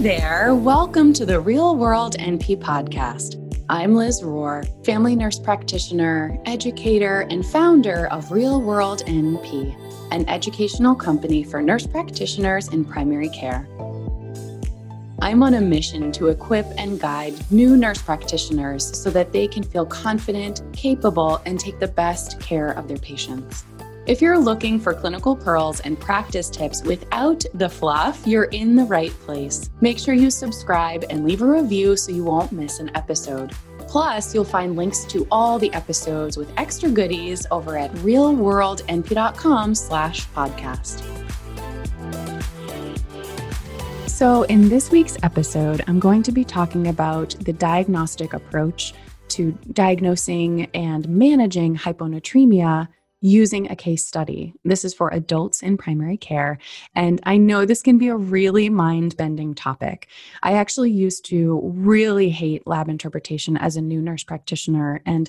there. Welcome to the Real World NP podcast. I'm Liz Rohr, family nurse practitioner, educator, and founder of Real World NP, an educational company for nurse practitioners in primary care. I'm on a mission to equip and guide new nurse practitioners so that they can feel confident, capable, and take the best care of their patients. If you're looking for clinical pearls and practice tips without the fluff, you're in the right place. Make sure you subscribe and leave a review so you won't miss an episode. Plus, you'll find links to all the episodes with extra goodies over at realworldnp.com slash podcast. So, in this week's episode, I'm going to be talking about the diagnostic approach to diagnosing and managing hyponatremia using a case study. This is for adults in primary care. And I know this can be a really mind bending topic. I actually used to really hate lab interpretation as a new nurse practitioner. And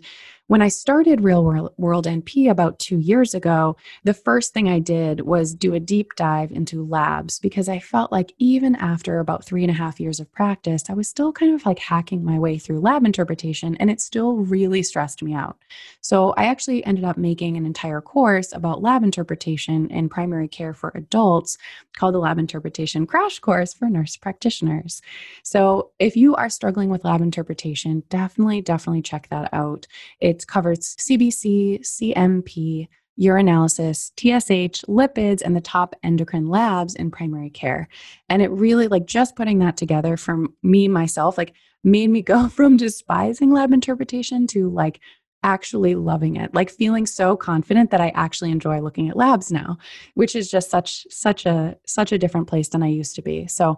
when I started Real World NP about two years ago, the first thing I did was do a deep dive into labs because I felt like even after about three and a half years of practice, I was still kind of like hacking my way through lab interpretation and it still really stressed me out. So I actually ended up making an entire course about lab interpretation in primary care for adults called the Lab Interpretation Crash Course for Nurse Practitioners. So if you are struggling with lab interpretation, definitely, definitely check that out. It's covers CBC, CMP, urinalysis, TSH, lipids, and the top endocrine labs in primary care. And it really, like, just putting that together from me, myself, like, made me go from despising lab interpretation to like actually loving it like feeling so confident that i actually enjoy looking at labs now which is just such such a such a different place than i used to be so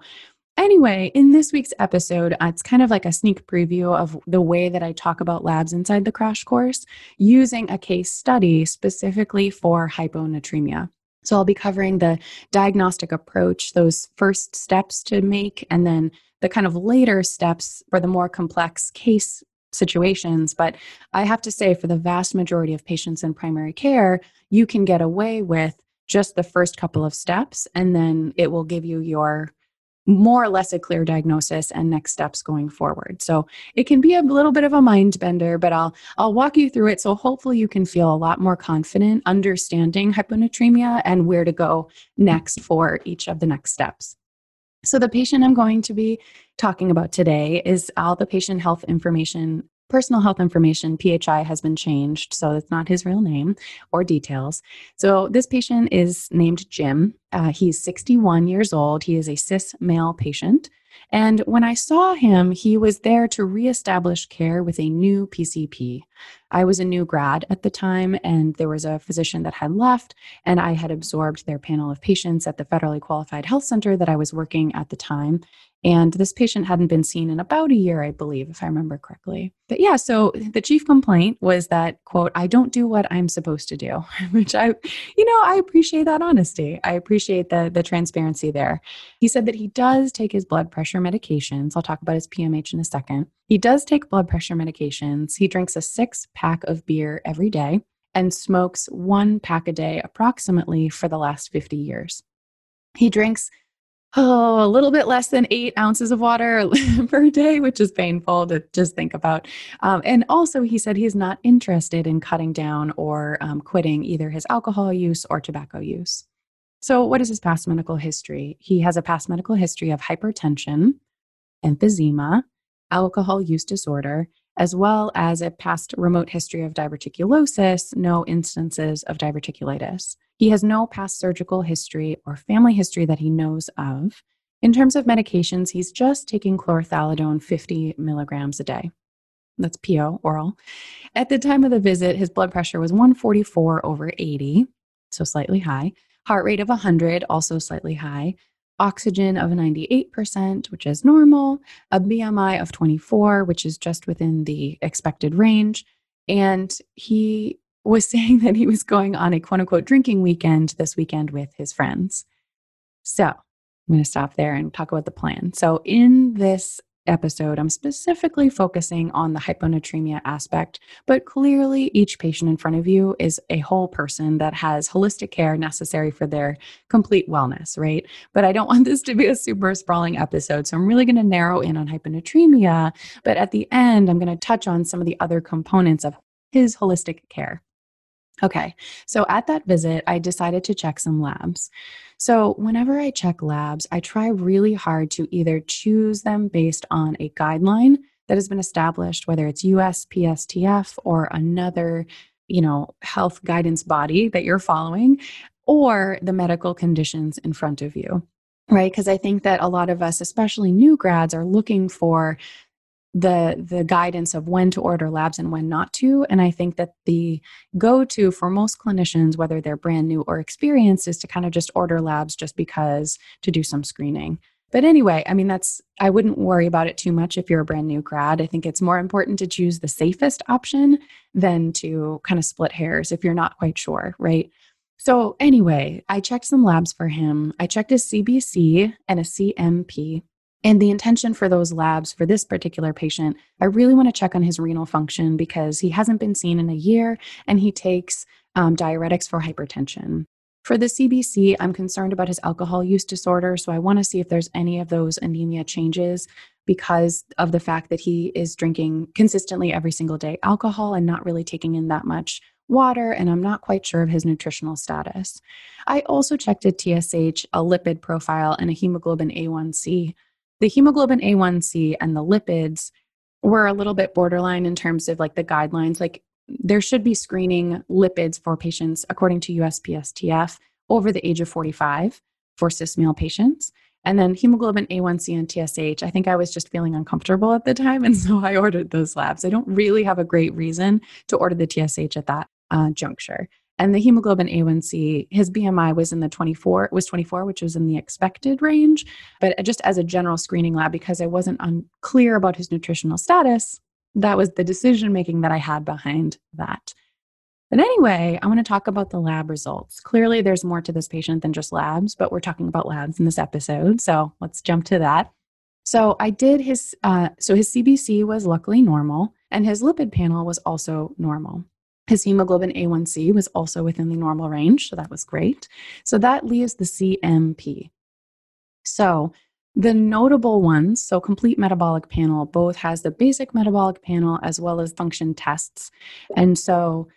Anyway, in this week's episode, uh, it's kind of like a sneak preview of the way that I talk about labs inside the crash course using a case study specifically for hyponatremia. So I'll be covering the diagnostic approach, those first steps to make, and then the kind of later steps for the more complex case situations. But I have to say, for the vast majority of patients in primary care, you can get away with just the first couple of steps, and then it will give you your more or less a clear diagnosis and next steps going forward. So it can be a little bit of a mind bender, but I'll I'll walk you through it so hopefully you can feel a lot more confident understanding hyponatremia and where to go next for each of the next steps. So the patient I'm going to be talking about today is all the patient health information personal health information, PHI, has been changed, so it's not his real name or details. So this patient is named Jim. Uh, he's 61 years old. He is a cis male patient. And when I saw him, he was there to reestablish care with a new PCP. I was a new grad at the time, and there was a physician that had left, and I had absorbed their panel of patients at the federally qualified health center that I was working at the time. And this patient hadn't been seen in about a year, I believe, if I remember correctly. But yeah, so the chief complaint was that, quote, I don't do what I'm supposed to do, which I, you know, I appreciate that honesty. I appreciate the, the transparency there. He said that he does take his blood pressure medications. I'll talk about his PMH in a second. He does take blood pressure medications. He drinks a six pack of beer every day and smokes one pack a day approximately for the last 50 years. He drinks oh, a little bit less than eight ounces of water per day, which is painful to just think about. Um, and also, he said he's not interested in cutting down or um, quitting either his alcohol use or tobacco use. So, what is his past medical history? He has a past medical history of hypertension, emphysema, alcohol use disorder, as well as a past remote history of diverticulosis, no instances of diverticulitis. He has no past surgical history or family history that he knows of. In terms of medications, he's just taking chlorthalidone 50 milligrams a day. That's PO, oral. At the time of the visit, his blood pressure was 144 over 80, so slightly high. Heart rate of 100, also slightly high. Oxygen of 98%, which is normal. A BMI of 24, which is just within the expected range. And he was saying that he was going on a quote unquote drinking weekend this weekend with his friends. So I'm going to stop there and talk about the plan. So, in this episode, I'm specifically focusing on the hyponatremia aspect, but clearly each patient in front of you is a whole person that has holistic care necessary for their complete wellness, right? But I don't want this to be a super sprawling episode. So I'm really going to narrow in on hyponatremia. But at the end, I'm going to touch on some of the other components of his holistic care. Okay, so at that visit, I decided to check some labs. So, whenever I check labs, I try really hard to either choose them based on a guideline that has been established, whether it's USPSTF or another, you know, health guidance body that you're following, or the medical conditions in front of you right because i think that a lot of us especially new grads are looking for the the guidance of when to order labs and when not to. And i think that the go to for most clinicians whether they're brand new or experienced is to kind of just order labs just because to do some screening. But anyway i mean that's i wouldn't worry about it too much if you're a brand new grad. I think it's more important to choose the safest option than to kind of split hairs if you're not quite sure right? So anyway i checked some labs for him. I checked his cbc and a cmp and the intention for those labs for this particular patient, I really want to check on his renal function because he hasn't been seen in a year and he takes um, diuretics for hypertension. For the CBC, I'm concerned about his alcohol use disorder. So I want to see if there's any of those anemia changes because of the fact that he is drinking consistently every single day alcohol and not really taking in that much water. And I'm not quite sure of his nutritional status. I also checked a TSH, a lipid profile, and a hemoglobin A1C the hemoglobin A1C and the lipids were a little bit borderline in terms of like the guidelines. Like there should be screening lipids for patients according to USPSTF over the age of 45 for cis male patients. And then hemoglobin A1C and TSH, I think I was just feeling uncomfortable at the time. And so I ordered those labs. I don't really have a great reason to order the TSH at that uh, juncture and the hemoglobin A1C, his BMI was in the 24, was 24, which was in the expected range. But just as a general screening lab, because I wasn't unclear about his nutritional status, that was the decision making that I had behind that. But anyway, I want to talk about the lab results. Clearly, there's more to this patient than just labs, but we're talking about labs in this episode. So let's jump to that. So I did his, uh, so his CBC was luckily normal, and his lipid panel was also normal. His hemoglobin A1C was also within the normal range, so that was great. So that leaves the CMP. So the notable ones, so complete metabolic panel, both has the basic metabolic panel as well as function tests. And so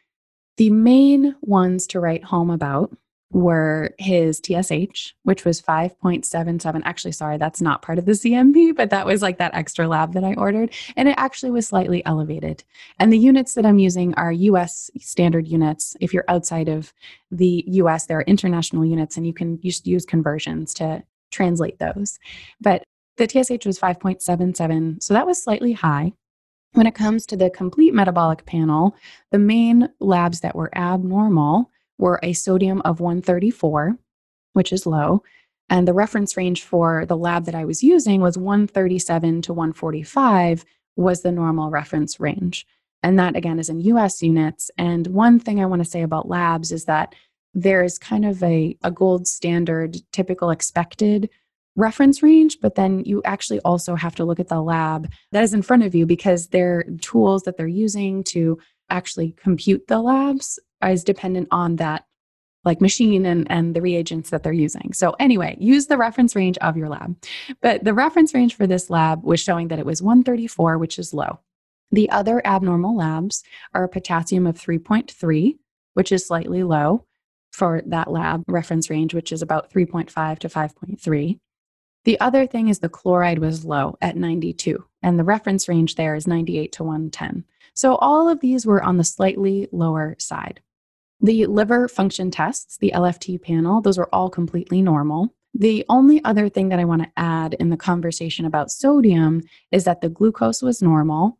the main ones to write home about were his TSH, which was 5.77. Actually, sorry, that's not part of the CMP, but that was like that extra lab that I ordered. And it actually was slightly elevated. And the units that I'm using are US standard units. If you're outside of the US, there are international units, and you can just use conversions to translate those. But the TSH was 5.77. So that was slightly high. When it comes to the complete metabolic panel, the main labs that were abnormal were a sodium of 134, which is low. And the reference range for the lab that I was using was 137 to 145 was the normal reference range. And that again is in US units. And one thing I want to say about labs is that there is kind of a, a gold standard, typical expected reference range, but then you actually also have to look at the lab that is in front of you because they're tools that they're using to actually compute the labs is dependent on that like machine and, and the reagents that they're using. So anyway, use the reference range of your lab. But the reference range for this lab was showing that it was 134, which is low. The other abnormal labs are a potassium of 3.3, which is slightly low for that lab reference range, which is about 3.5 to 5.3. The other thing is the chloride was low at 92, and the reference range there is 98 to 110. So all of these were on the slightly lower side. The liver function tests, the LFT panel, those are all completely normal. The only other thing that I want to add in the conversation about sodium is that the glucose was normal,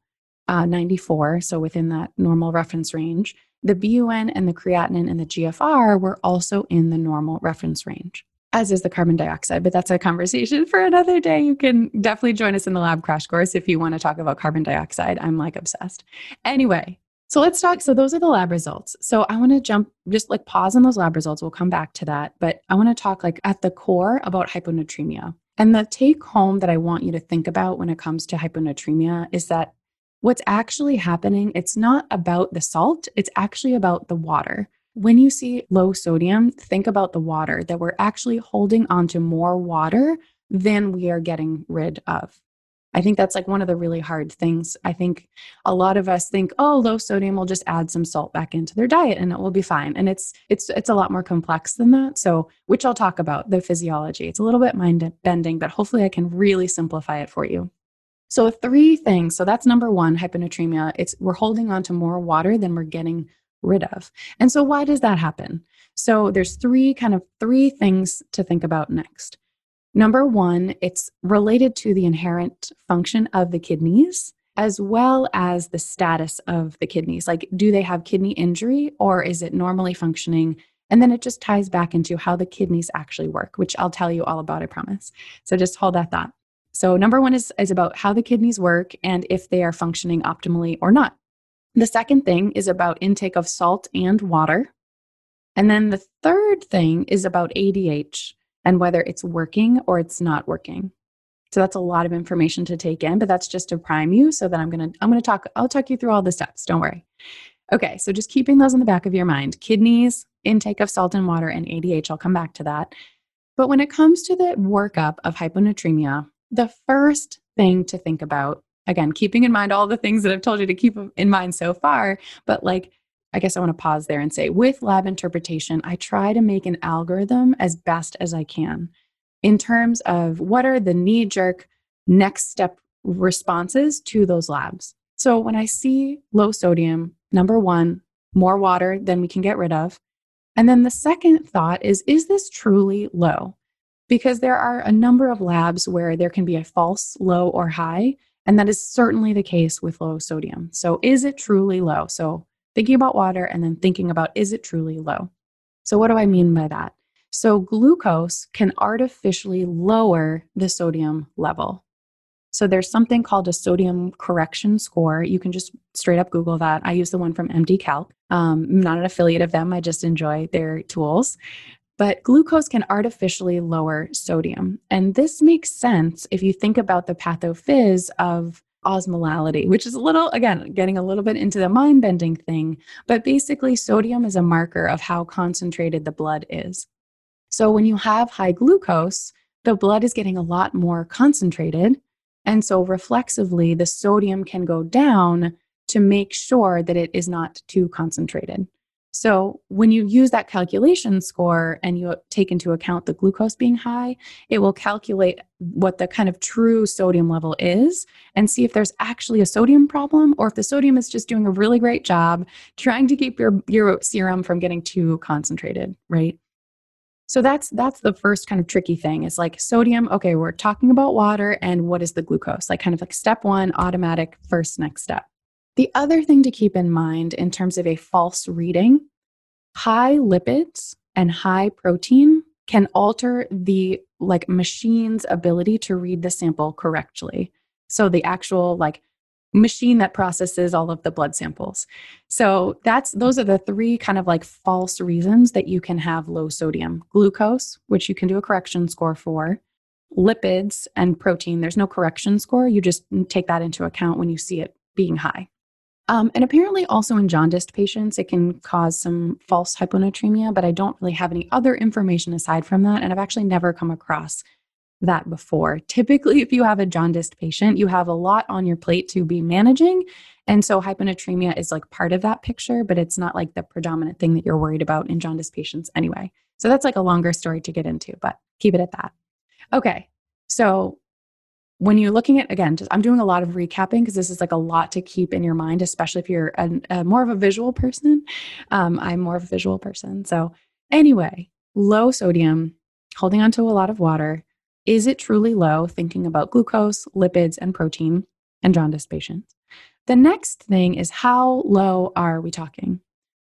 uh, 94, so within that normal reference range. The BUN and the creatinine and the GFR were also in the normal reference range, as is the carbon dioxide. But that's a conversation for another day. You can definitely join us in the lab crash course if you want to talk about carbon dioxide. I'm like obsessed. Anyway, so let's talk. So those are the lab results. So I want to jump, just like pause on those lab results. We'll come back to that. But I want to talk like at the core about hyponatremia. And the take home that I want you to think about when it comes to hyponatremia is that what's actually happening, it's not about the salt, it's actually about the water. When you see low sodium, think about the water, that we're actually holding onto more water than we are getting rid of. I think that's like one of the really hard things. I think a lot of us think, oh, low sodium will just add some salt back into their diet and it will be fine. And it's it's it's a lot more complex than that. So, which I'll talk about the physiology. It's a little bit mind bending, but hopefully I can really simplify it for you. So, three things. So that's number one, hyponatremia. It's we're holding on to more water than we're getting rid of. And so why does that happen? So there's three kind of three things to think about next. Number one, it's related to the inherent function of the kidneys as well as the status of the kidneys. Like, do they have kidney injury or is it normally functioning? And then it just ties back into how the kidneys actually work, which I'll tell you all about, I promise. So just hold that thought. So, number one is, is about how the kidneys work and if they are functioning optimally or not. The second thing is about intake of salt and water. And then the third thing is about ADH and whether it's working or it's not working. So that's a lot of information to take in, but that's just to prime you so that I'm going to I'm going to talk I'll talk you through all the steps, don't worry. Okay, so just keeping those in the back of your mind. Kidneys, intake of salt and water and ADH, I'll come back to that. But when it comes to the workup of hyponatremia, the first thing to think about, again, keeping in mind all the things that I've told you to keep in mind so far, but like I guess I want to pause there and say with lab interpretation, I try to make an algorithm as best as I can in terms of what are the knee jerk next step responses to those labs. So when I see low sodium, number one, more water than we can get rid of. And then the second thought is, is this truly low? Because there are a number of labs where there can be a false low or high. And that is certainly the case with low sodium. So is it truly low? So thinking about water and then thinking about is it truly low? So, what do I mean by that? So, glucose can artificially lower the sodium level. So, there's something called a sodium correction score. You can just straight up Google that. I use the one from MD Calc. Um, I'm not an affiliate of them, I just enjoy their tools. But glucose can artificially lower sodium. And this makes sense if you think about the pathophys of osmolality, which is a little, again, getting a little bit into the mind bending thing. But basically, sodium is a marker of how concentrated the blood is. So when you have high glucose, the blood is getting a lot more concentrated. And so reflexively, the sodium can go down to make sure that it is not too concentrated. So when you use that calculation score and you take into account the glucose being high, it will calculate what the kind of true sodium level is and see if there's actually a sodium problem or if the sodium is just doing a really great job trying to keep your, your serum from getting too concentrated, right? So that's that's the first kind of tricky thing is like sodium, okay, we're talking about water and what is the glucose? Like kind of like step 1 automatic first next step. The other thing to keep in mind in terms of a false reading, high lipids and high protein can alter the like machine's ability to read the sample correctly. So the actual like machine that processes all of the blood samples. So that's those are the three kind of like false reasons that you can have low sodium. Glucose, which you can do a correction score for, lipids and protein. There's no correction score. You just take that into account when you see it being high. Um, and apparently, also in jaundiced patients, it can cause some false hyponatremia, but I don't really have any other information aside from that. And I've actually never come across that before. Typically, if you have a jaundiced patient, you have a lot on your plate to be managing. And so, hyponatremia is like part of that picture, but it's not like the predominant thing that you're worried about in jaundiced patients anyway. So, that's like a longer story to get into, but keep it at that. Okay. So, when you're looking at again just i'm doing a lot of recapping because this is like a lot to keep in your mind especially if you're a, a more of a visual person. Um, i'm more of a visual person. So anyway low sodium holding on to a lot of water. Is it truly low? Thinking about glucose lipids and protein and jaundice patients. The next thing is how low are we talking?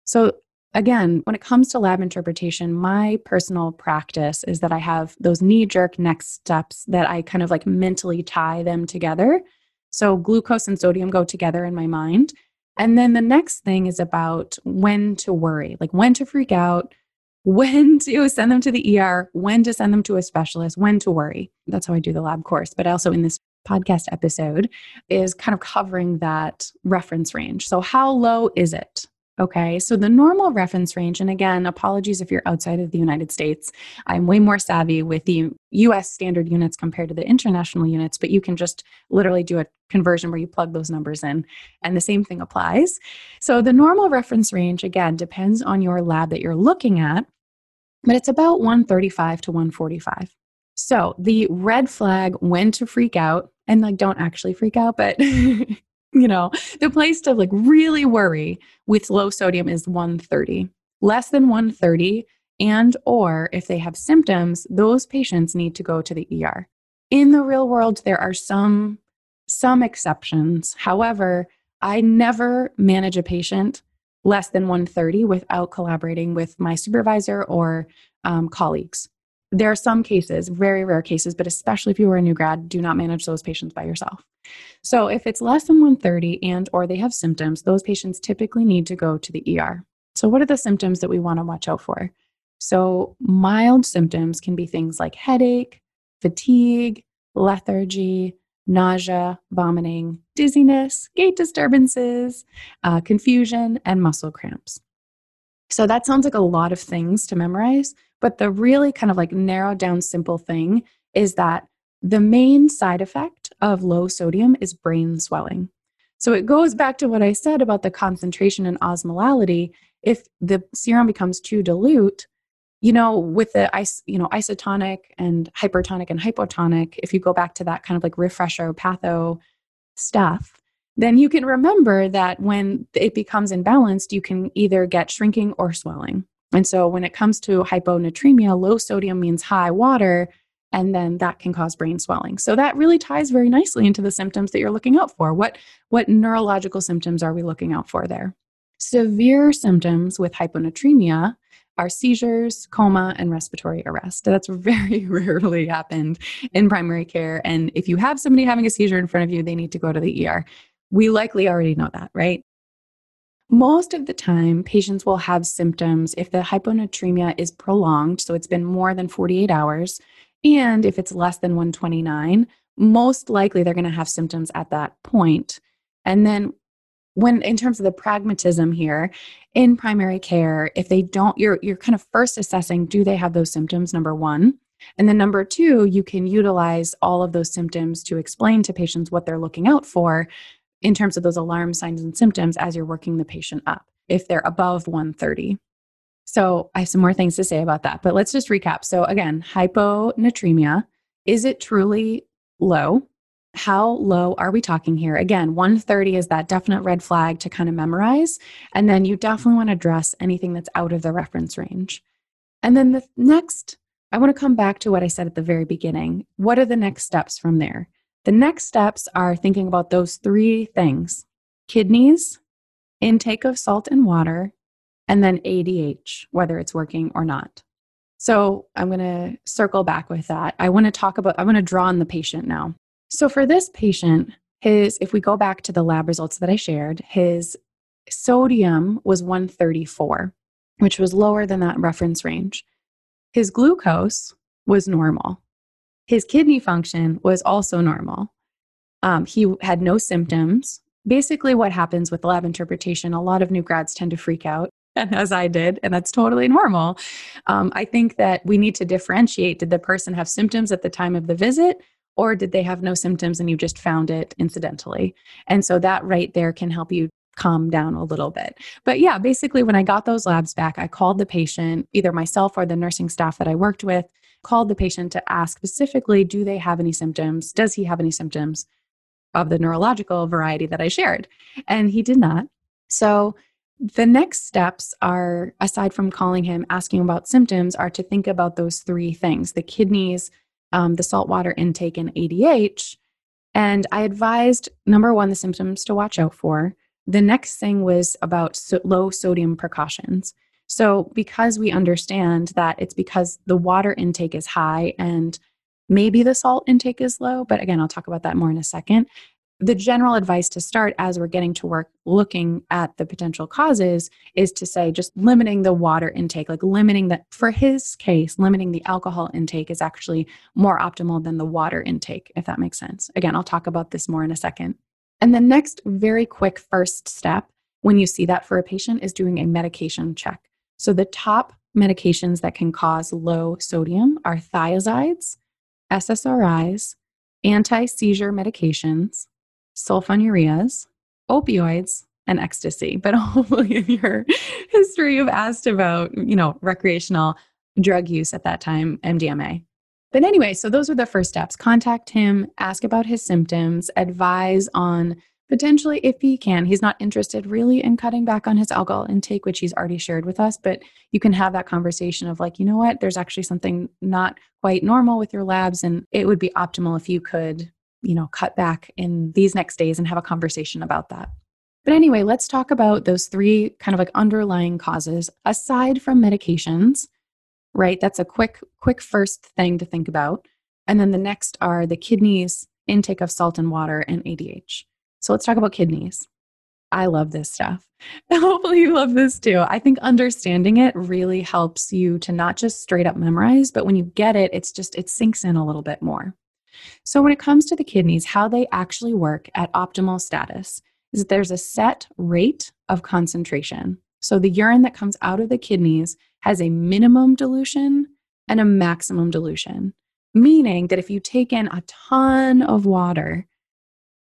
So again, when it comes to lab interpretation, my personal practice is that I have those knee jerk next steps that I kind of like mentally tie them together. So glucose and sodium go together in my mind. And then the next thing is about when to worry, like when to freak out, when to send them to the ER, when to send them to a specialist, when to worry. That's how I do the lab course. But also in this podcast episode is kind of covering that reference range. So, how low is it? Okay, so the normal reference range, and again, apologies if you're outside of the United States. I'm way more savvy with the US standard units compared to the international units, but you can just literally do a conversion where you plug those numbers in, and the same thing applies. So the normal reference range, again, depends on your lab that you're looking at, but it's about 135 to 145. So the red flag when to freak out, and like don't actually freak out, but you know, the place to like really worry with low sodium is 130. Less than 130 and or if they have symptoms, those patients need to go to the ER. In the real world there are some some exceptions. However, I never manage a patient less than 130 without collaborating with my supervisor or um, colleagues. There are some cases, very rare cases, but especially if you are a new grad, do not manage those patients by yourself. So if it's less than 130 and or they have symptoms, those patients typically need to go to the ER. So what are the symptoms that we want to watch out for? So mild symptoms can be things like headache, fatigue, lethargy, nausea, vomiting, dizziness, gait disturbances, uh, confusion, and muscle cramps. So that sounds like a lot of things to memorize, but the really kind of like narrowed down simple thing is that the main side effect of low sodium is brain swelling. So it goes back to what I said about the concentration and osmolality. If the serum becomes too dilute, you know, with the ice, you know, isotonic and hypertonic and hypotonic, if you go back to that kind of like refresher patho stuff, then you can remember that when it becomes imbalanced, you can either get shrinking or swelling. And so when it comes to hyponatremia, low sodium means high water, and then that can cause brain swelling. So that really ties very nicely into the symptoms that you're looking out for. What what neurological symptoms are we looking out for there? Severe symptoms with hyponatremia are seizures, coma, and respiratory arrest. That's very rarely happened in primary care. And if you have somebody having a seizure in front of you, they need to go to the ER. We likely already know that, right? Most of the time, patients will have symptoms if the hyponatremia is prolonged, so it's been more than 48 hours, and if it's less than 129, most likely they're going to have symptoms at that point. And then when in terms of the pragmatism here in primary care, if they don't you're you're kind of first assessing do they have those symptoms number 1. And then number 2, you can utilize all of those symptoms to explain to patients what they're looking out for in terms of those alarm signs and symptoms as you're working the patient up if they're above 130. So I have some more things to say about that, but let's just recap. So again, hyponatremia, is it truly low? How low are we talking here? Again, 130 is that definite red flag to kind of memorize. And then you definitely want to address anything that's out of the reference range. And then the next, I want to come back to what I said at the very beginning. What are the next steps from there? The next steps are thinking about those three things kidneys, intake of salt and water, and then ADH, whether it's working or not. So I'm going to circle back with that. I want to talk about, I want to draw on the patient now. So for this patient, his, if we go back to the lab results that I shared, his sodium was 134, which was lower than that reference range. His glucose was normal. His kidney function was also normal. Um, he had no symptoms. Basically, what happens with lab interpretation, a lot of new grads tend to freak out, and as I did, and that's totally normal. Um, I think that we need to differentiate did the person have symptoms at the time of the visit, or did they have no symptoms and you just found it incidentally? And so that right there can help you calm down a little bit. But yeah, basically, when I got those labs back, I called the patient, either myself or the nursing staff that I worked with, called the patient to ask specifically do they have any symptoms? Does he have any symptoms of the neurological variety that I shared? And he did not. So the next steps are, aside from calling him, asking about symptoms, are to think about those three things the kidneys, um, the saltwater intake, and ADH. And I advised number one, the symptoms to watch out for. The next thing was about so low sodium precautions. So, because we understand that it's because the water intake is high and maybe the salt intake is low, but again, I'll talk about that more in a second. the general advice to start as we're getting to work looking at the potential causes is to say just limiting the water intake, like limiting that for his case, limiting the alcohol intake is actually more optimal than the water intake, if that makes sense. Again, I'll talk about this more in a second. And the next very quick first step when you see that for a patient is doing a medication check. So the top medications that can cause low sodium are thiazides, SSRIs, anti seizure medications, sulfonylureas, opioids, and ecstasy. But hopefully, in your history, you've asked about, you know, recreational drug use at that time, MDMA. But anyway, so those are the first steps. Contact him, ask about his symptoms, advise on potentially if he can. He's not interested really in cutting back on his alcohol intake which he's already shared with us but you can have that conversation of like you know what? There's actually something not quite normal with your labs and it would be optimal if you could you know cut back in these next days and have a conversation about that. But anyway let's talk about those three kind of like underlying causes aside from medications right? That's a quick quick first thing to think about. And then the next are the kidneys intake of salt and water and adh so let's talk about kidneys. I love this stuff. Hopefully, you love this too. I think understanding it really helps you to not just straight up memorize, but when you get it, it's just, it sinks in a little bit more. So, when it comes to the kidneys, how they actually work at optimal status is that there's a set rate of concentration. So, the urine that comes out of the kidneys has a minimum dilution and a maximum dilution, meaning that if you take in a ton of water,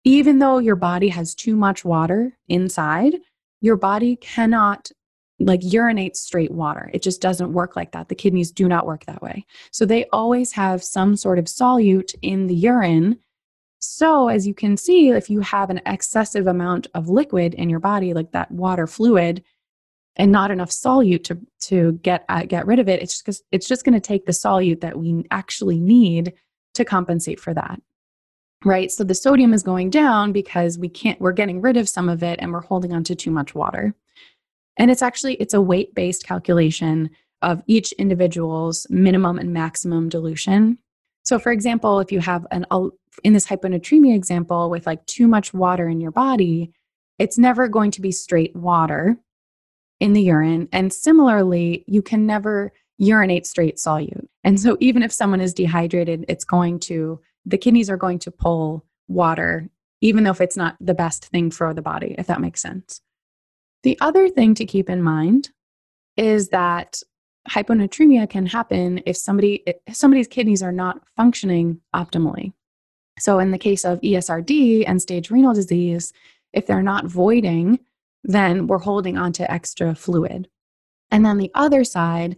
even though your body has too much water inside, your body cannot like urinate straight water. It just doesn't work like that. The kidneys do not work that way. So they always have some sort of solute in the urine. So, as you can see, if you have an excessive amount of liquid in your body, like that water fluid, and not enough solute to to get uh, get rid of it, it's just it's just going to take the solute that we actually need to compensate for that right? So the sodium is going down because we can't, we're getting rid of some of it and we're holding on to too much water. And it's actually, it's a weight-based calculation of each individual's minimum and maximum dilution. So for example, if you have an, in this hyponatremia example with like too much water in your body, it's never going to be straight water in the urine. And similarly, you can never urinate straight solute. And so even if someone is dehydrated, it's going to the kidneys are going to pull water, even though if it's not the best thing for the body, if that makes sense. The other thing to keep in mind is that hyponatremia can happen if somebody if somebody's kidneys are not functioning optimally. So in the case of ESRD end stage renal disease, if they're not voiding, then we're holding on to extra fluid. And then the other side,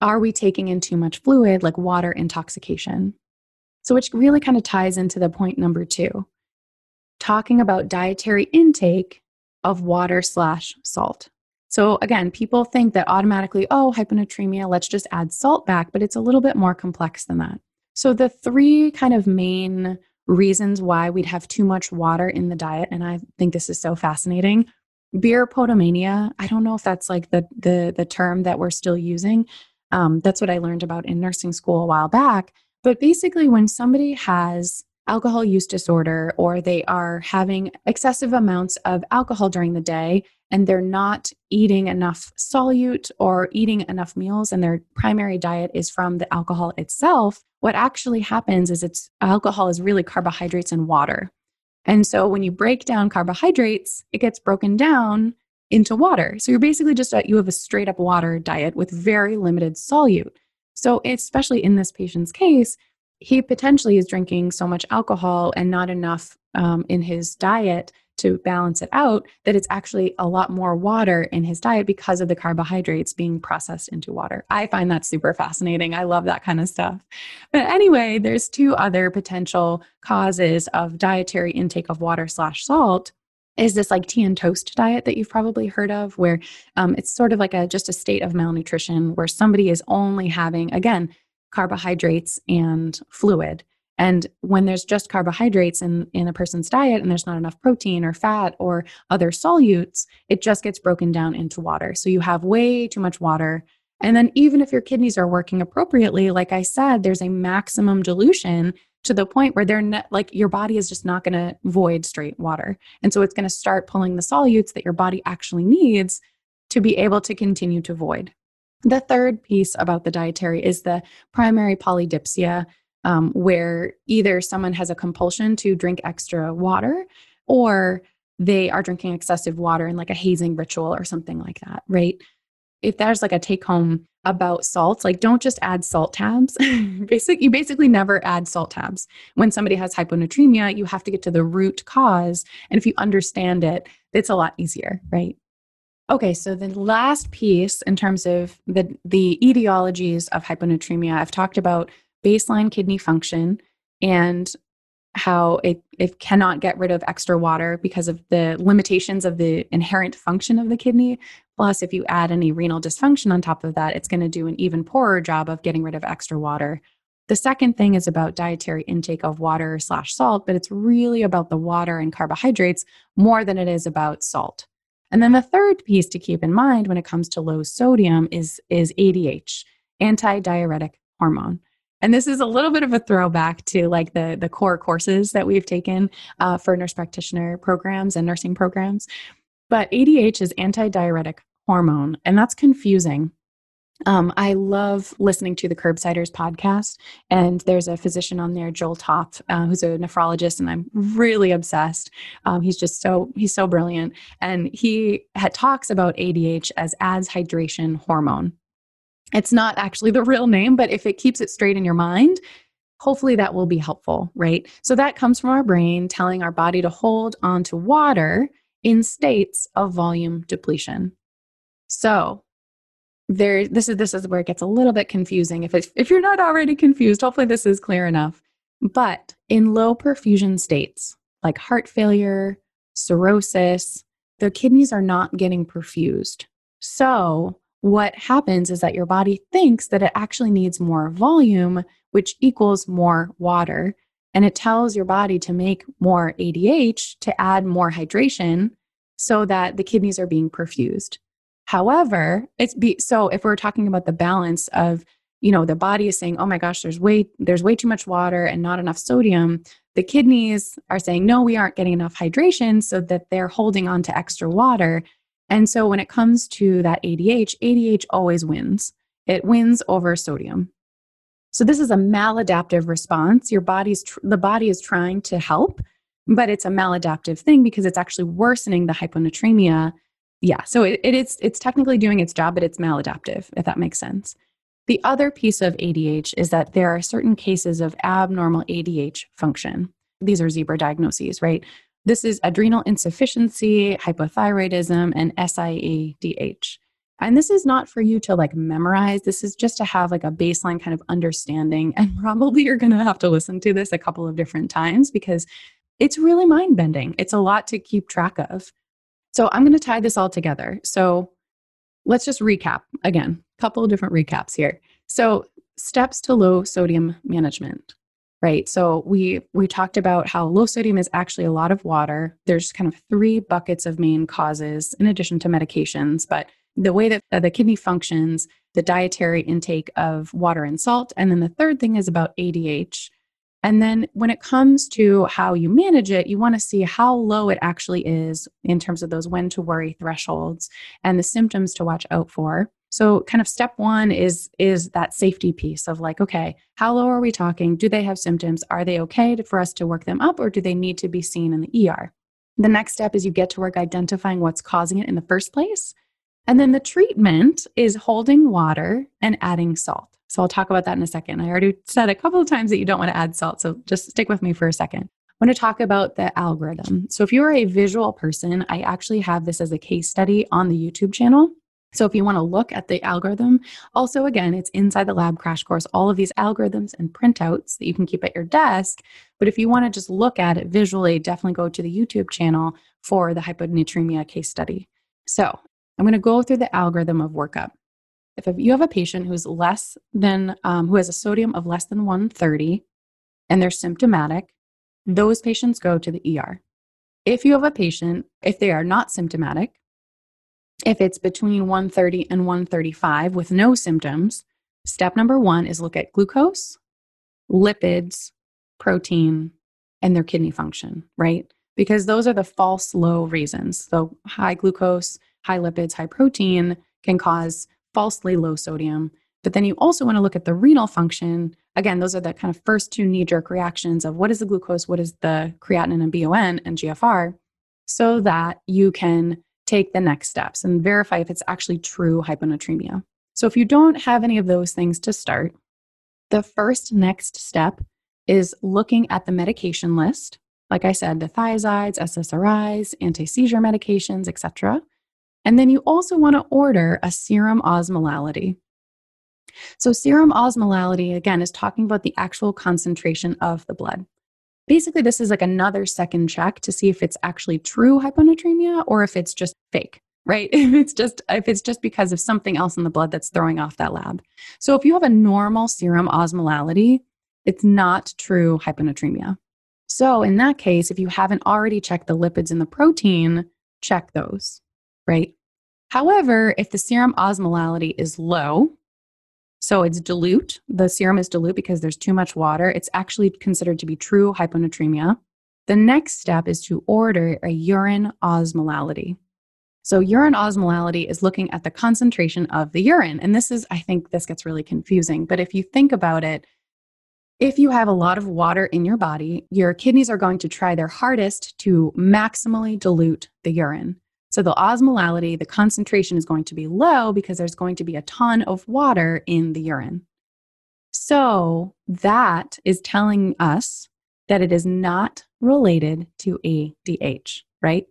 are we taking in too much fluid like water intoxication? So, which really kind of ties into the point number two talking about dietary intake of water slash salt. So, again, people think that automatically, oh, hyponatremia, let's just add salt back, but it's a little bit more complex than that. So, the three kind of main reasons why we'd have too much water in the diet, and I think this is so fascinating. Beer potomania, I don't know if that's like the the the term that we're still using. Um, that's what I learned about in nursing school a while back. But basically, when somebody has alcohol use disorder or they are having excessive amounts of alcohol during the day and they're not eating enough solute or eating enough meals and their primary diet is from the alcohol itself, what actually happens is it's alcohol is really carbohydrates and water. And so when you break down carbohydrates, it gets broken down into water. So you're basically just a, you have a straight up water diet with very limited solute. So, especially in this patient's case, he potentially is drinking so much alcohol and not enough um, in his diet to balance it out that it's actually a lot more water in his diet because of the carbohydrates being processed into water. I find that super fascinating. I love that kind of stuff. But anyway, there's two other potential causes of dietary intake of water slash salt is this like tea and toast diet that you've probably heard of where um, it's sort of like a just a state of malnutrition where somebody is only having again carbohydrates and fluid and when there's just carbohydrates in, in a person's diet and there's not enough protein or fat or other solutes, it just gets broken down into water. So you have way too much water. And then, even if your kidneys are working appropriately, like I said, there's a maximum dilution to the point where they're not, like your body is just not going to void straight water. And so it's going to start pulling the solutes that your body actually needs to be able to continue to void. The third piece about the dietary is the primary polydipsia, um, where either someone has a compulsion to drink extra water or they are drinking excessive water in like a hazing ritual or something like that, right? If there's like a take home about salts, like don't just add salt tabs. Basic, you basically never add salt tabs. When somebody has hyponatremia, you have to get to the root cause. And if you understand it, it's a lot easier, right? Okay, so the last piece in terms of the the etiologies of hyponatremia, I've talked about baseline kidney function and how it, it cannot get rid of extra water because of the limitations of the inherent function of the kidney. Plus, if you add any renal dysfunction on top of that, it's going to do an even poorer job of getting rid of extra water. The second thing is about dietary intake of water slash salt, but it's really about the water and carbohydrates more than it is about salt. And then the third piece to keep in mind when it comes to low sodium is, is ADH, anti-diuretic hormone. And this is a little bit of a throwback to like the, the core courses that we've taken uh, for nurse practitioner programs and nursing programs. But ADH is anti-diuretic hormone, and that's confusing. Um, I love listening to the Curbsiders podcast, and there's a physician on there, Joel Topf, uh, who's a nephrologist, and I'm really obsessed. Um, he's just so he's so brilliant, and he had talks about ADH as as hydration hormone. It's not actually the real name, but if it keeps it straight in your mind, hopefully that will be helpful, right? So that comes from our brain telling our body to hold on to water in states of volume depletion. So there this is this is where it gets a little bit confusing if it, if you're not already confused hopefully this is clear enough but in low perfusion states like heart failure cirrhosis the kidneys are not getting perfused so what happens is that your body thinks that it actually needs more volume, which equals more water. And it tells your body to make more ADH to add more hydration so that the kidneys are being perfused. However, it's be so if we're talking about the balance of, you know, the body is saying, "Oh my gosh, there's way there's way too much water and not enough sodium." The kidneys are saying, "No, we aren't getting enough hydration," so that they're holding on to extra water and so when it comes to that ADH, ADH always wins. It wins over sodium. So this is a maladaptive response. Your body's tr- the body is trying to help, but it's a maladaptive thing because it's actually worsening the hyponatremia. Yeah, so it, it is it's technically doing its job, but it's maladaptive, if that makes sense. The other piece of ADH is that there are certain cases of abnormal ADH function. These are zebra diagnoses, right? This is adrenal insufficiency, hypothyroidism, and SIADH. And this is not for you to like memorize. This is just to have like a baseline kind of understanding. And probably you're going to have to listen to this a couple of different times because it's really mind bending. It's a lot to keep track of. So I'm going to tie this all together. So let's just recap again, a couple of different recaps here. So, steps to low sodium management right? So we we talked about how low sodium is actually a lot of water. There's kind of three buckets of main causes in addition to medications but the way that the kidney functions the dietary intake of water and salt and then the third thing is about adh and then when it comes to how you manage it, you want to see how low it actually is in terms of those when to worry thresholds and the symptoms to watch out for. So kind of step 1 is is that safety piece of like okay, how low are we talking? Do they have symptoms? Are they okay to, for us to work them up or do they need to be seen in the ER? The next step is you get to work identifying what's causing it in the first place. And then the treatment is holding water and adding salt. So I'll talk about that in a second. I already said a couple of times that you don't want to add salt, so just stick with me for a second. I want to talk about the algorithm. So if you are a visual person, I actually have this as a case study on the YouTube channel. So if you want to look at the algorithm, also again, it's inside the lab crash course, all of these algorithms and printouts that you can keep at your desk. But if you want to just look at it visually, definitely go to the YouTube channel for the hyponatremia case study. So I'm going to go through the algorithm of workup. If you have a patient who's less than, um, who has a sodium of less than 130 and they're symptomatic, those patients go to the ER. If you have a patient, if they are not symptomatic, if it's between 130 and 135 with no symptoms, step number one is look at glucose, lipids, protein, and their kidney function, right? Because those are the false low reasons. So, high glucose, high lipids, high protein can cause falsely low sodium. But then you also want to look at the renal function. Again, those are the kind of first two knee jerk reactions of what is the glucose, what is the creatinine and BUN and GFR, so that you can take the next steps and verify if it's actually true hyponatremia. So if you don't have any of those things to start, the first next step is looking at the medication list. Like I said, the thiazides, SSRIs, anti-seizure medications, etc. And then you also want to order a serum osmolality. So, serum osmolality, again, is talking about the actual concentration of the blood. Basically, this is like another second check to see if it's actually true hyponatremia or if it's just fake, right? If it's just if it's just because of something else in the blood that's throwing off that lab. So, if you have a normal serum osmolality, it's not true hyponatremia. So, in that case, if you haven't already checked the lipids and the protein, check those right? However, if the serum osmolality is low, so it's dilute, the serum is dilute because there's too much water, it's actually considered to be true hyponatremia. The next step is to order a urine osmolality. So, urine osmolality is looking at the concentration of the urine. And this is, I think this gets really confusing. But if you think about it, if you have a lot of water in your body, your kidneys are going to try their hardest to maximally dilute the urine. So the osmolality, the concentration is going to be low because there's going to be a ton of water in the urine. So that is telling us that it is not related to ADH, right?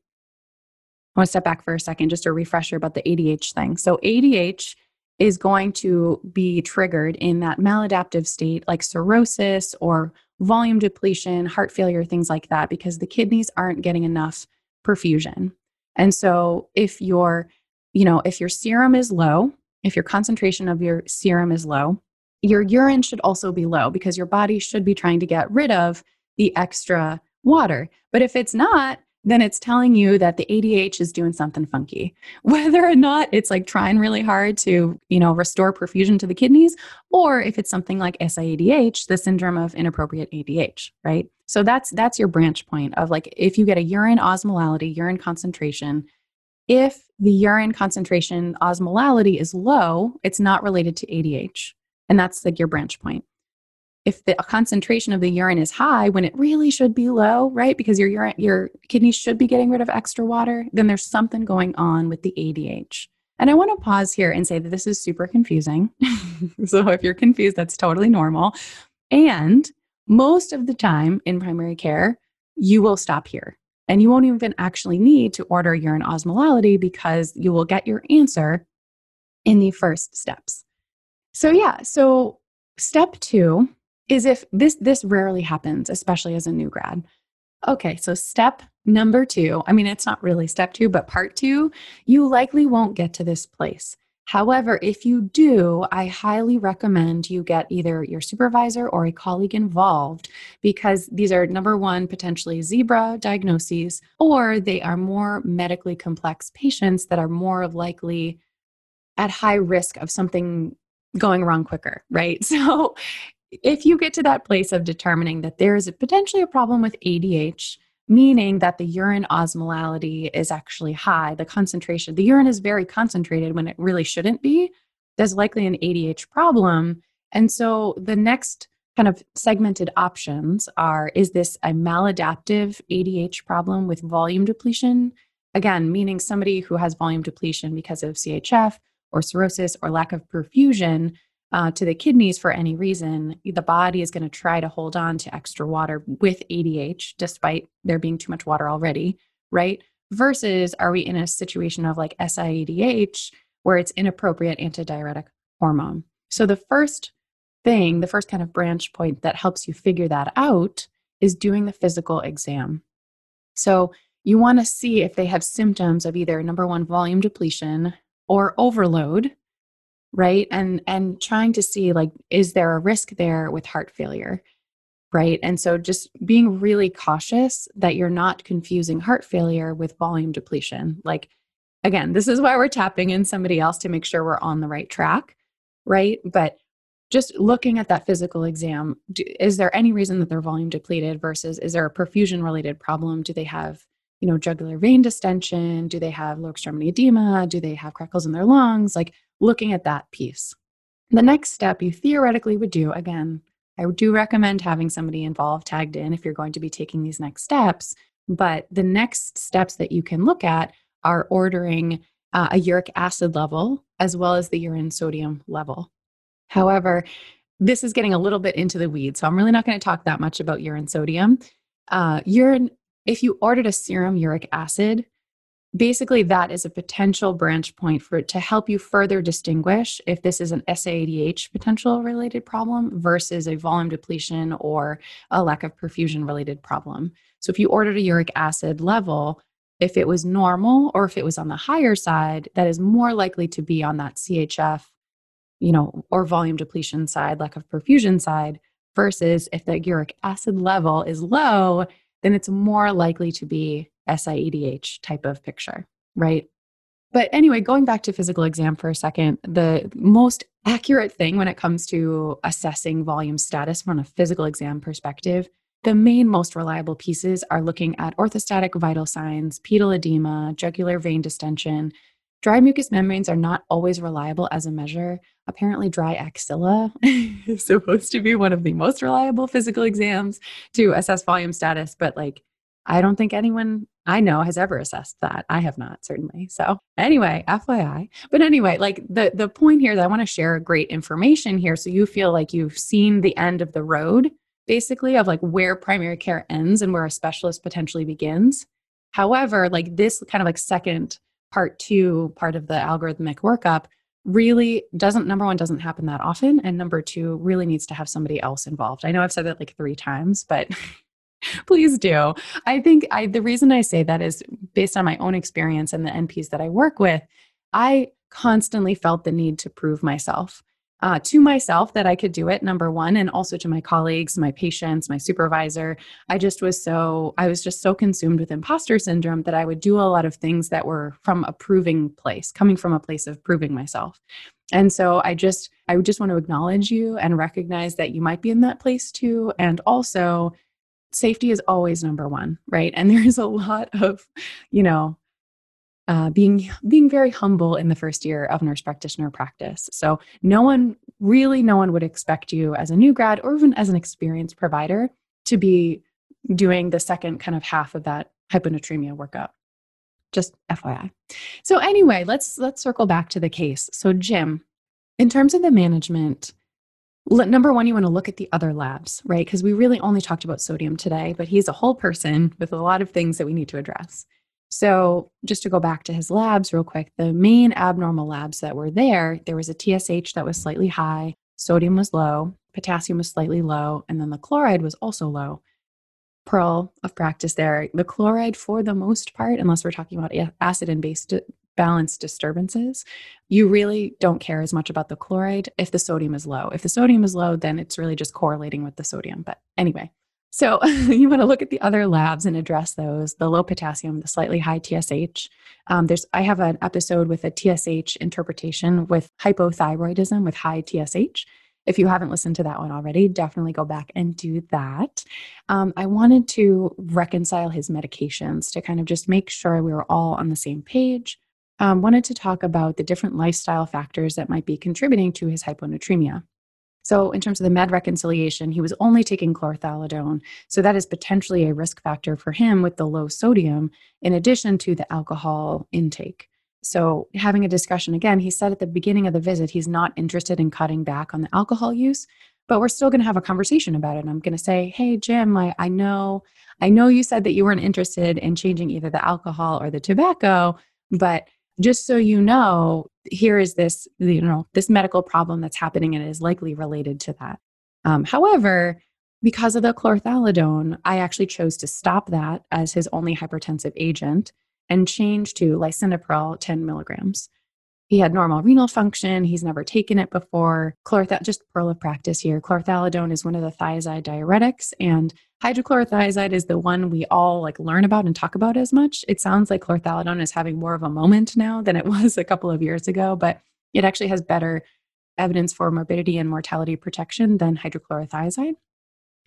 I want to step back for a second, just a refresher about the ADH thing. So ADH is going to be triggered in that maladaptive state like cirrhosis or volume depletion, heart failure, things like that, because the kidneys aren't getting enough perfusion. And so if your, you know, if your serum is low, if your concentration of your serum is low, your urine should also be low because your body should be trying to get rid of the extra water. But if it's not, then it's telling you that the ADH is doing something funky. Whether or not it's like trying really hard to, you know, restore perfusion to the kidneys, or if it's something like SIADH, the syndrome of inappropriate ADH, right? So that's that's your branch point of like if you get a urine osmolality, urine concentration, if the urine concentration osmolality is low, it's not related to ADH. And that's like your branch point if the concentration of the urine is high when it really should be low, right? Because your urine, your kidneys should be getting rid of extra water, then there's something going on with the ADH. And I want to pause here and say that this is super confusing. so if you're confused, that's totally normal. And most of the time in primary care, you will stop here. And you won't even actually need to order urine osmolality because you will get your answer in the first steps. So, yeah, so step two is if this this rarely happens especially as a new grad okay so step number 2 i mean it's not really step 2 but part 2 you likely won't get to this place however if you do i highly recommend you get either your supervisor or a colleague involved because these are number 1 potentially zebra diagnoses or they are more medically complex patients that are more likely at high risk of something going wrong quicker, right? So if you get to that place of determining that there is potentially a problem with ADH, meaning that the urine osmolality is actually high, the concentration, the urine is very concentrated when it really shouldn't be, there's likely an ADH problem. And so the next kind of segmented options are is this a maladaptive ADH problem with volume depletion? Again, meaning somebody who has volume depletion because of CHF or cirrhosis or lack of perfusion uh, to the kidneys for any reason, the body is going to try to hold on to extra water with ADH, despite there being too much water already, right? Versus, are we in a situation of like SIADH where it's inappropriate antidiuretic hormone? So, the first thing, the first kind of branch point that helps you figure that out is doing the physical exam. So, you want to see if they have symptoms of either number one, volume depletion or overload, right and and trying to see like is there a risk there with heart failure right and so just being really cautious that you're not confusing heart failure with volume depletion like again this is why we're tapping in somebody else to make sure we're on the right track right but just looking at that physical exam, do, is there any reason that they're volume depleted versus is there a perfusion related problem? Do they have, you know, jugular vein distension? Do they have lower extremity edema? Do they have crackles in their lungs? Like looking at that piece. The next step you theoretically would do, again, I do recommend having somebody involved, tagged in if you're going to be taking these next steps. But the next steps that you can look at are ordering uh, a uric acid level as well as the urine sodium level. However, this is getting a little bit into the weeds, so I'm really not going to talk that much about urine sodium. Uh, urine, if you ordered a serum uric acid, basically that is a potential branch point for to help you further distinguish if this is an SIADH potential related problem versus a volume depletion or a lack of perfusion related problem. So if you ordered a uric acid level, if it was normal or if it was on the higher side, that is more likely to be on that CHF, you know, or volume depletion side, lack of perfusion side, versus if the uric acid level is low, then it's more likely to be SIADH type of picture, right? But anyway, going back to physical exam for a second, the most accurate thing when it comes to assessing volume status from a physical exam perspective the main, most reliable pieces are looking at orthostatic vital signs, pedal edema, jugular vein distension. Dry mucous membranes are not always reliable as a measure. Apparently, dry axilla is supposed to be one of the most reliable physical exams to assess volume status, but like, I don't think anyone I know has ever assessed that. I have not, certainly. So, anyway, FYI. But anyway, like the the point here that I want to share great information here so you feel like you've seen the end of the road basically of like where primary care ends and where a specialist potentially begins. However, like this kind of like second part two part of the algorithmic workup really doesn't number one doesn't happen that often and number two really needs to have somebody else involved. I know i've said that like three times but please do. I think i the reason i say that is based on my own experience and the nps that i work with i constantly felt the need to prove myself uh, to myself that I could do it, number one, and also to my colleagues, my patients, my supervisor. I just was so, I was just so consumed with imposter syndrome that I would do a lot of things that were from a proving place, coming from a place of proving myself. And so I just, I just want to acknowledge you and recognize that you might be in that place too. And also, safety is always number one, right? And there's a lot of, you know, uh, being being very humble in the first year of nurse practitioner practice. So no one really no one would expect you as a new grad or even as an experienced provider to be doing the second kind of half of that hyponatremia workup. Just FYI. So anyway, let's let's circle back to the case. So Jim, in terms of the management, number one, you want to look at the other labs, right? Because we really only talked about sodium today, but he's a whole person with a lot of things that we need to address. So, just to go back to his labs real quick, the main abnormal labs that were there, there was a TSH that was slightly high, sodium was low, potassium was slightly low, and then the chloride was also low. Pearl of practice there. The chloride, for the most part, unless we're talking about acid and base di- balance disturbances, you really don't care as much about the chloride if the sodium is low. If the sodium is low, then it's really just correlating with the sodium. But anyway, so you want to look at the other labs and address those: the low potassium, the slightly high TSH. Um, there's I have an episode with a TSH interpretation with hypothyroidism with high TSH. If you haven't listened to that one already, definitely go back and do that. Um, I wanted to reconcile his medications to kind of just make sure we were all on the same page. Um, wanted to talk about the different lifestyle factors that might be contributing to his hyponatremia. So, in terms of the med reconciliation, he was only taking chlorthalidone. So, that is potentially a risk factor for him with the low sodium, in addition to the alcohol intake. So, having a discussion again, he said at the beginning of the visit he's not interested in cutting back on the alcohol use, but we're still going to have a conversation about it. And I'm going to say, "Hey, Jim, I, I know, I know you said that you weren't interested in changing either the alcohol or the tobacco, but just so you know, here is this, you know, this medical problem that's happening and is likely related to that. Um, however, because of the chlorthalidone, I actually chose to stop that as his only hypertensive agent and change to lisinopril 10 milligrams. He had normal renal function. He's never taken it before. Chlorthalidone, just pearl of practice here. Chlorthalidone is one of the thiazide diuretics, and hydrochlorothiazide is the one we all like learn about and talk about as much. It sounds like chlorthalidone is having more of a moment now than it was a couple of years ago, but it actually has better evidence for morbidity and mortality protection than hydrochlorothiazide.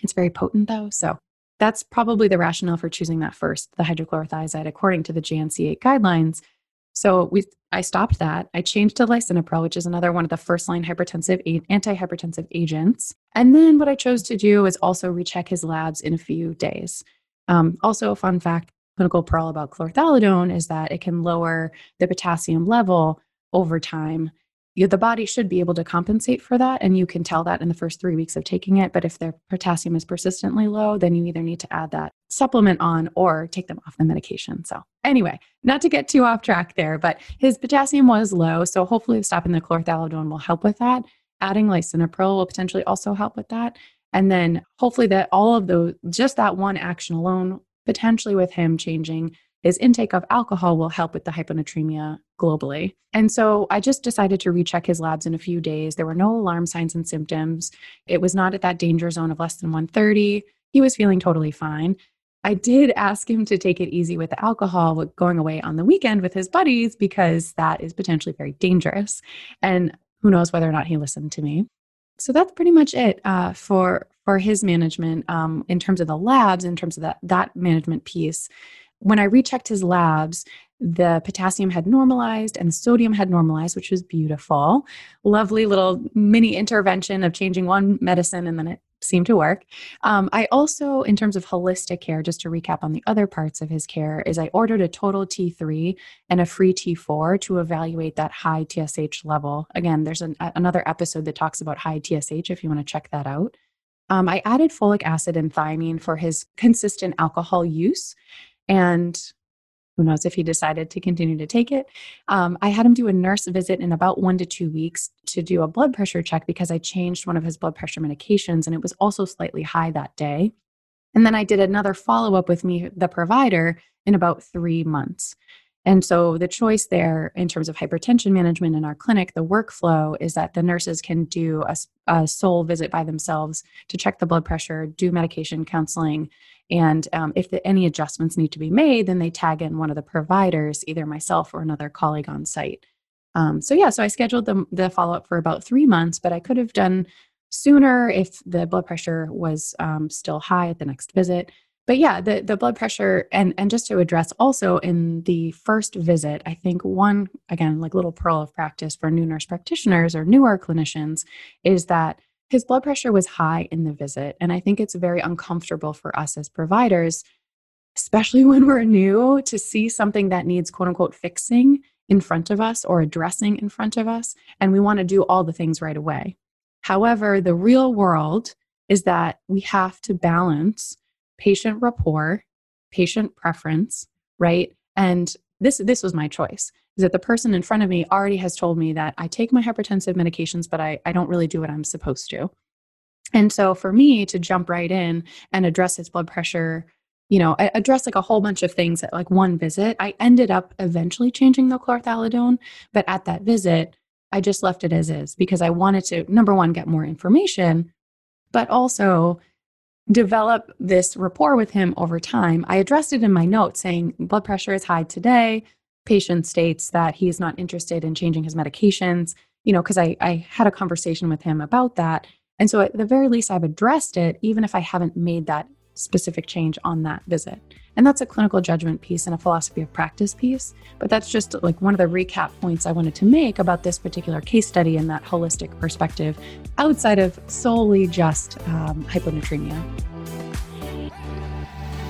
It's very potent though. So that's probably the rationale for choosing that first, the hydrochlorothiazide, according to the JNC 8 guidelines. So we, I stopped that. I changed to lisinopril, which is another one of the first line hypertensive antihypertensive agents. And then what I chose to do is also recheck his labs in a few days. Um, also, a fun fact: clinical pearl about chlorthalidone is that it can lower the potassium level over time you, the body should be able to compensate for that. And you can tell that in the first three weeks of taking it. But if their potassium is persistently low, then you either need to add that supplement on or take them off the medication. So, anyway, not to get too off track there, but his potassium was low. So, hopefully, stopping the chlorthalidone will help with that. Adding lisinopril will potentially also help with that. And then hopefully, that all of those, just that one action alone, potentially with him changing his intake of alcohol will help with the hyponatremia globally. And so I just decided to recheck his labs in a few days. There were no alarm signs and symptoms. It was not at that danger zone of less than 130. He was feeling totally fine. I did ask him to take it easy with the alcohol, going away on the weekend with his buddies, because that is potentially very dangerous. And who knows whether or not he listened to me. So that's pretty much it uh, for for his management um, in terms of the labs, in terms of that that management piece when I rechecked his labs, the potassium had normalized and the sodium had normalized, which was beautiful. Lovely little mini intervention of changing one medicine and then it seemed to work. Um, I also, in terms of holistic care, just to recap on the other parts of his care, is I ordered a total T3 and a free T4 to evaluate that high TSH level. Again, there's an, another episode that talks about high TSH if you want to check that out. Um, I added folic acid and thiamine for his consistent alcohol use. And who knows if he decided to continue to take it. Um, I had him do a nurse visit in about one to two weeks to do a blood pressure check because I changed one of his blood pressure medications and it was also slightly high that day. And then I did another follow up with me, the provider, in about three months. And so the choice there in terms of hypertension management in our clinic, the workflow is that the nurses can do a, a sole visit by themselves to check the blood pressure, do medication counseling, and um, if the, any adjustments need to be made, then they tag in one of the providers, either myself or another colleague on site. Um, so yeah, so I scheduled the, the follow up for about three months, but I could have done sooner if the blood pressure was um, still high at the next visit but yeah the, the blood pressure and and just to address also in the first visit i think one again like little pearl of practice for new nurse practitioners or newer clinicians is that his blood pressure was high in the visit. And i think it's very uncomfortable for us as providers especially when we're new to see something that needs quote unquote fixing in front of us or addressing in front of us and we want to do all the things right away. However the real world is that we have to balance patient rapport, patient preference, right? And this this was my choice. Is that the person in front of me already has told me that I take my hypertensive medications, but I, I don't really do what I'm supposed to. And so for me to jump right in and address his blood pressure, you know, I address like a whole bunch of things at like one visit, I ended up eventually changing the chlorthalidone. But at that visit, I just left it as is because I wanted to, number one, get more information, but also develop this rapport with him over time. I addressed it in my note saying blood pressure is high today. Patient states that he is not interested in changing his medications, you know, because I, I had a conversation with him about that. And so at the very least, I've addressed it, even if I haven't made that specific change on that visit. And that's a clinical judgment piece and a philosophy of practice piece. But that's just like one of the recap points I wanted to make about this particular case study and that holistic perspective outside of solely just um, hyponatremia.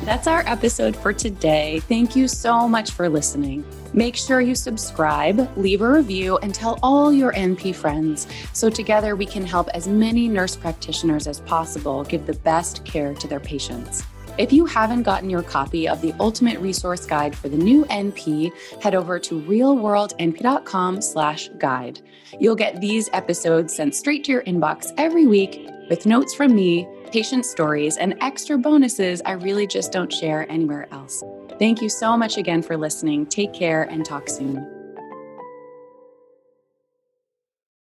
That's our episode for today. Thank you so much for listening. Make sure you subscribe, leave a review, and tell all your NP friends so together we can help as many nurse practitioners as possible give the best care to their patients. If you haven't gotten your copy of the Ultimate Resource Guide for the new NP, head over to realworldnp.com slash guide. You'll get these episodes sent straight to your inbox every week with notes from me, patient stories, and extra bonuses I really just don't share anywhere else. Thank you so much again for listening. Take care and talk soon.